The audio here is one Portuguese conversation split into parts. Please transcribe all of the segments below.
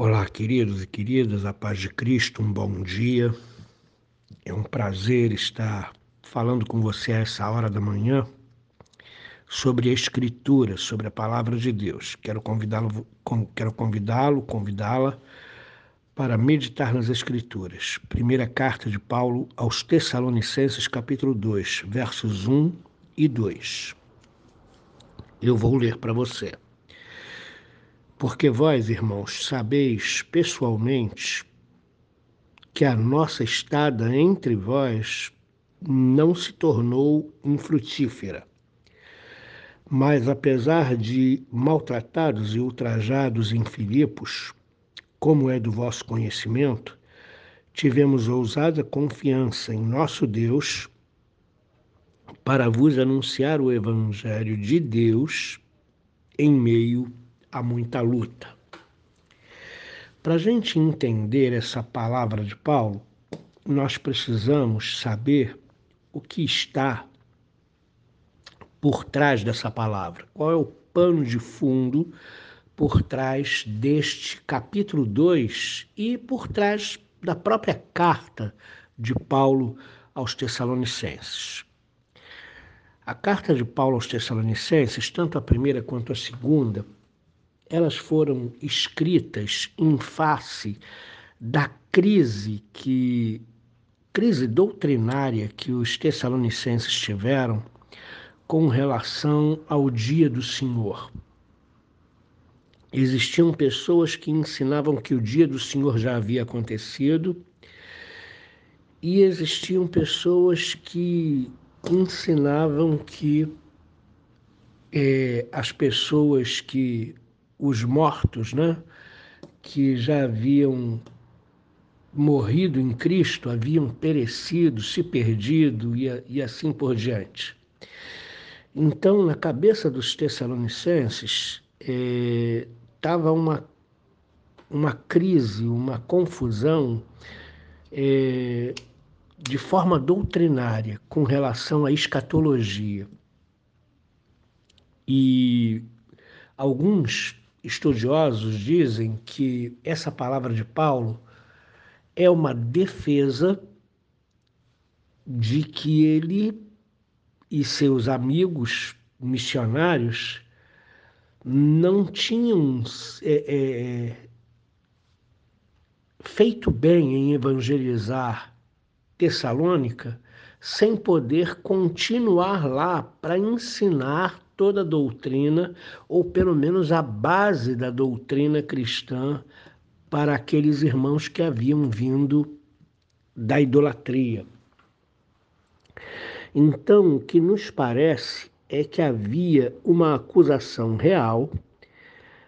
Olá, queridos e queridas, a paz de Cristo, um bom dia. É um prazer estar falando com você a essa hora da manhã sobre a Escritura, sobre a palavra de Deus. Quero convidá-lo, quero convidá-lo, convidá-la para meditar nas Escrituras. Primeira carta de Paulo aos Tessalonicenses, capítulo 2, versos 1 e 2. Eu vou ler para você. Porque vós, irmãos, sabeis pessoalmente que a nossa estada entre vós não se tornou infrutífera. Mas, apesar de maltratados e ultrajados em Filipos, como é do vosso conhecimento, tivemos ousada confiança em nosso Deus para vos anunciar o Evangelho de Deus em meio há muita luta. Para a gente entender essa palavra de Paulo, nós precisamos saber o que está por trás dessa palavra. Qual é o pano de fundo por trás deste capítulo 2 e por trás da própria carta de Paulo aos Tessalonicenses. A carta de Paulo aos Tessalonicenses, tanto a primeira quanto a segunda, elas foram escritas em face da crise que crise doutrinária que os tessalonicenses tiveram com relação ao dia do Senhor. Existiam pessoas que ensinavam que o dia do Senhor já havia acontecido, e existiam pessoas que ensinavam que é, as pessoas que os mortos, né, que já haviam morrido em Cristo, haviam perecido, se perdido e, e assim por diante. Então, na cabeça dos Tessalonicenses, estava é, uma, uma crise, uma confusão é, de forma doutrinária com relação à escatologia. E alguns estudiosos dizem que essa palavra de Paulo é uma defesa de que ele e seus amigos missionários não tinham é, é, feito bem em evangelizar Tessalônica sem poder continuar lá para ensinar toda doutrina, ou pelo menos a base da doutrina cristã, para aqueles irmãos que haviam vindo da idolatria. Então, o que nos parece é que havia uma acusação real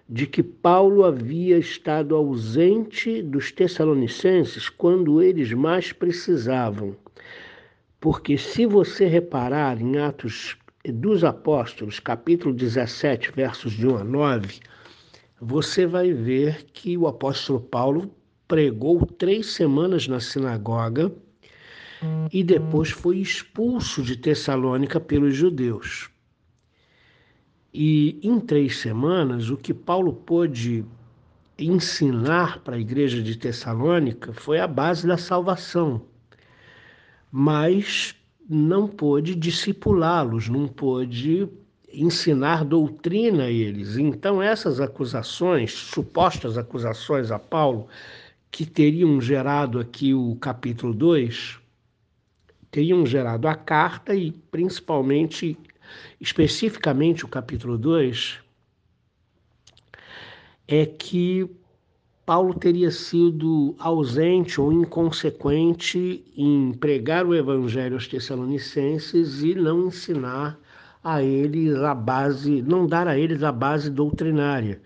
de que Paulo havia estado ausente dos Tessalonicenses quando eles mais precisavam. Porque, se você reparar em Atos dos Apóstolos, capítulo 17, versos de 1 a 9, você vai ver que o apóstolo Paulo pregou três semanas na sinagoga e depois foi expulso de Tessalônica pelos judeus. E em três semanas, o que Paulo pôde ensinar para a igreja de Tessalônica foi a base da salvação. Mas não pôde discipulá-los, não pôde ensinar doutrina a eles. Então, essas acusações, supostas acusações a Paulo, que teriam gerado aqui o capítulo 2, teriam gerado a carta e, principalmente, especificamente o capítulo 2, é que Paulo teria sido ausente ou inconsequente em pregar o evangelho aos Tessalonicenses e não ensinar a eles a base, não dar a eles a base doutrinária.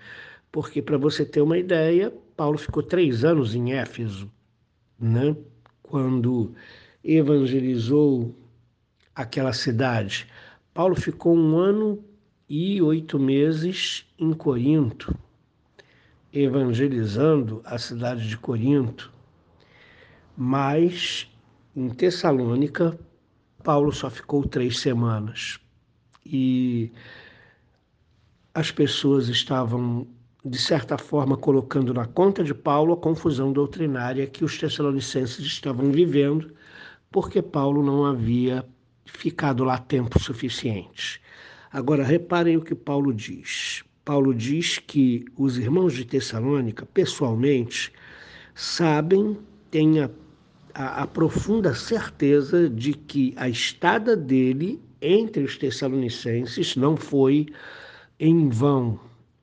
Porque, para você ter uma ideia, Paulo ficou três anos em Éfeso, né? quando evangelizou aquela cidade. Paulo ficou um ano e oito meses em Corinto evangelizando a cidade de Corinto, mas em Tessalônica, Paulo só ficou três semanas e as pessoas estavam de certa forma, colocando na conta de Paulo a confusão doutrinária que os tessalonicenses estavam vivendo, porque Paulo não havia ficado lá tempo suficiente. Agora, reparem o que Paulo diz. Paulo diz que os irmãos de Tessalônica, pessoalmente, sabem, têm a, a, a profunda certeza de que a estada dele entre os tessalonicenses não foi em vão,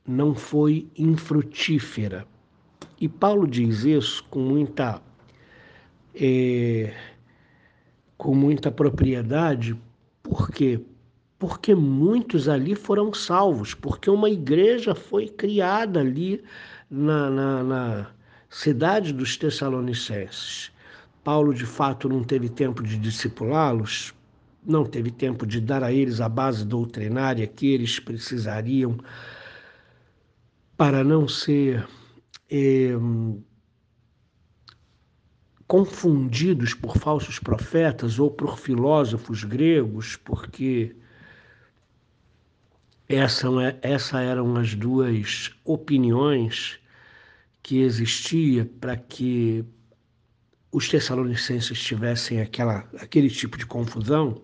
não foi infrutífera. E Paulo diz isso com muita, é, com muita propriedade, por quê? Porque muitos ali foram salvos, porque uma igreja foi criada ali na, na, na cidade dos Tessalonicenses. Paulo, de fato, não teve tempo de discipulá-los, não teve tempo de dar a eles a base doutrinária que eles precisariam para não ser é, confundidos por falsos profetas ou por filósofos gregos, porque essa, essa eram as duas opiniões que existia para que os tessalonicenses tivessem aquela, aquele tipo de confusão.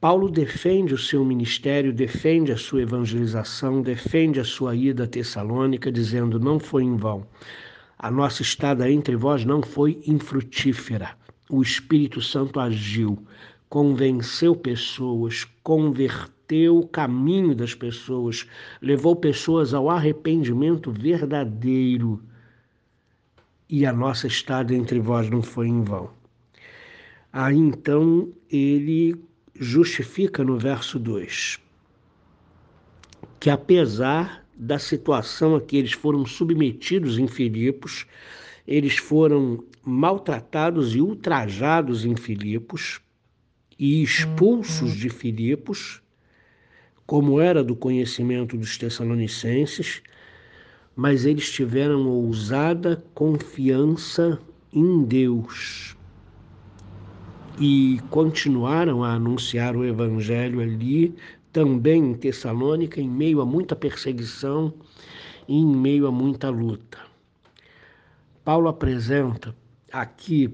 Paulo defende o seu ministério, defende a sua evangelização, defende a sua ida a Tessalônica, dizendo: não foi em vão. A nossa estada entre vós não foi infrutífera. O Espírito Santo agiu, convenceu pessoas, converteu o caminho das pessoas, levou pessoas ao arrependimento verdadeiro. E a nossa estada entre vós não foi em vão. Aí então ele justifica no verso 2 que apesar da situação a que eles foram submetidos em Filipos, eles foram maltratados e ultrajados em Filipos e expulsos uhum. de Filipos, como era do conhecimento dos Tessalonicenses, mas eles tiveram ousada confiança em Deus e continuaram a anunciar o evangelho ali, também em Tessalônica, em meio a muita perseguição e em meio a muita luta. Paulo apresenta aqui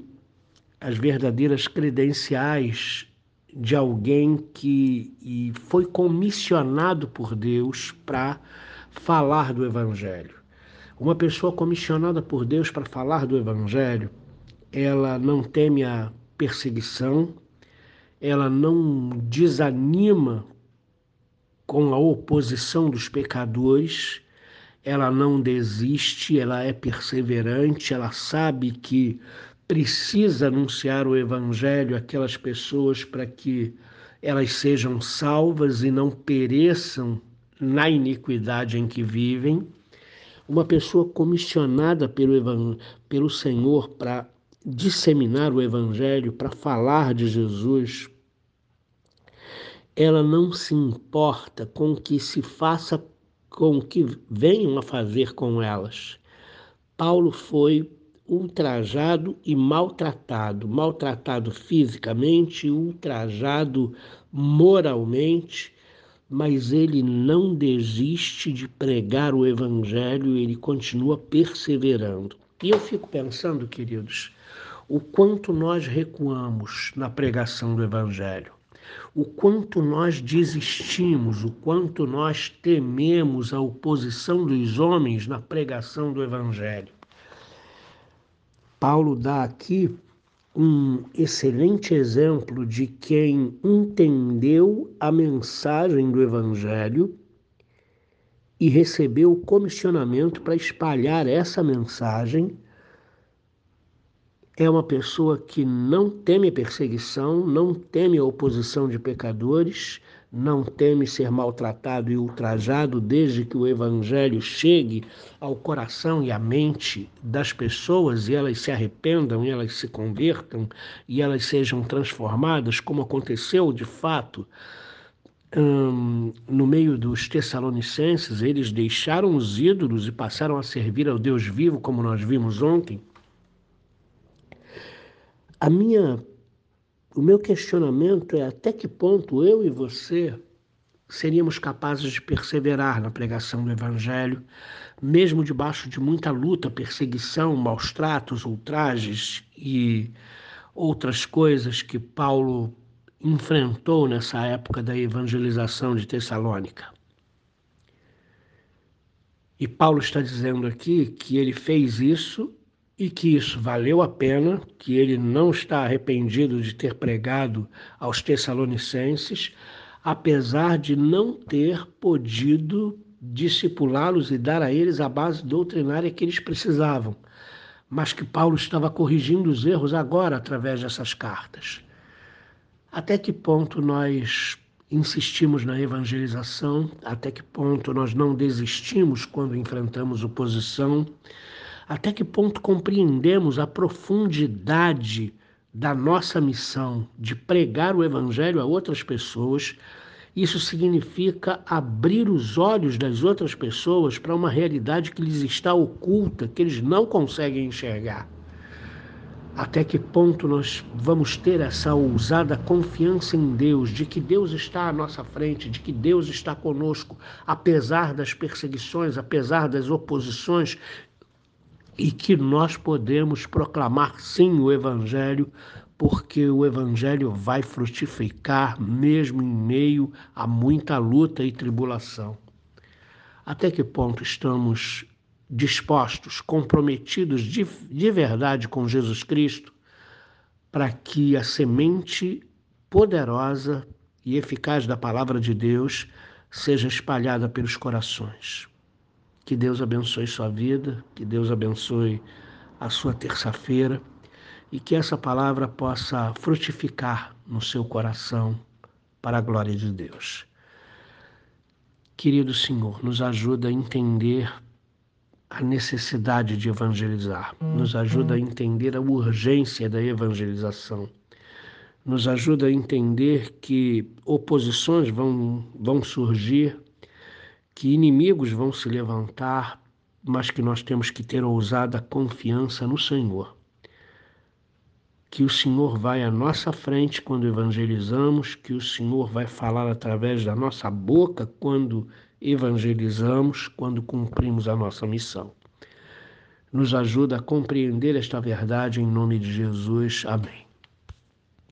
as verdadeiras credenciais de alguém que foi comissionado por Deus para falar do Evangelho. Uma pessoa comissionada por Deus para falar do Evangelho, ela não teme a perseguição, ela não desanima com a oposição dos pecadores, ela não desiste, ela é perseverante, ela sabe que precisa anunciar o evangelho àquelas pessoas para que elas sejam salvas e não pereçam na iniquidade em que vivem. Uma pessoa comissionada pelo, pelo Senhor para disseminar o Evangelho, para falar de Jesus, ela não se importa com o que se faça, com o que venham a fazer com elas. Paulo foi ultrajado e maltratado, maltratado fisicamente, ultrajado moralmente, mas ele não desiste de pregar o evangelho, ele continua perseverando. E eu fico pensando, queridos, o quanto nós recuamos na pregação do Evangelho, o quanto nós desistimos, o quanto nós tememos a oposição dos homens na pregação do Evangelho. Paulo dá aqui um excelente exemplo de quem entendeu a mensagem do Evangelho e recebeu o comissionamento para espalhar essa mensagem. É uma pessoa que não teme perseguição, não teme a oposição de pecadores, não teme ser maltratado e ultrajado desde que o evangelho chegue ao coração e à mente das pessoas e elas se arrependam, e elas se convertam e elas sejam transformadas, como aconteceu de fato hum, no meio dos Tessalonicenses, eles deixaram os ídolos e passaram a servir ao Deus vivo, como nós vimos ontem. A minha, o meu questionamento é até que ponto eu e você seríamos capazes de perseverar na pregação do Evangelho, mesmo debaixo de muita luta, perseguição, maus tratos, ultrajes e outras coisas que Paulo enfrentou nessa época da evangelização de Tessalônica. E Paulo está dizendo aqui que ele fez isso e que isso valeu a pena, que ele não está arrependido de ter pregado aos Tessalonicenses, apesar de não ter podido discipulá-los e dar a eles a base doutrinária que eles precisavam, mas que Paulo estava corrigindo os erros agora através dessas cartas. Até que ponto nós insistimos na evangelização? Até que ponto nós não desistimos quando enfrentamos oposição? Até que ponto compreendemos a profundidade da nossa missão de pregar o Evangelho a outras pessoas, isso significa abrir os olhos das outras pessoas para uma realidade que lhes está oculta, que eles não conseguem enxergar. Até que ponto nós vamos ter essa ousada confiança em Deus, de que Deus está à nossa frente, de que Deus está conosco, apesar das perseguições, apesar das oposições, e que nós podemos proclamar sim o Evangelho, porque o Evangelho vai frutificar mesmo em meio a muita luta e tribulação. Até que ponto estamos dispostos, comprometidos de, de verdade com Jesus Cristo, para que a semente poderosa e eficaz da palavra de Deus seja espalhada pelos corações. Que Deus abençoe sua vida, que Deus abençoe a sua terça-feira e que essa palavra possa frutificar no seu coração para a glória de Deus. Querido Senhor, nos ajuda a entender a necessidade de evangelizar, nos ajuda a entender a urgência da evangelização, nos ajuda a entender que oposições vão, vão surgir que inimigos vão se levantar, mas que nós temos que ter ousada confiança no Senhor. Que o Senhor vai à nossa frente quando evangelizamos, que o Senhor vai falar através da nossa boca quando evangelizamos, quando cumprimos a nossa missão. Nos ajuda a compreender esta verdade em nome de Jesus. Amém.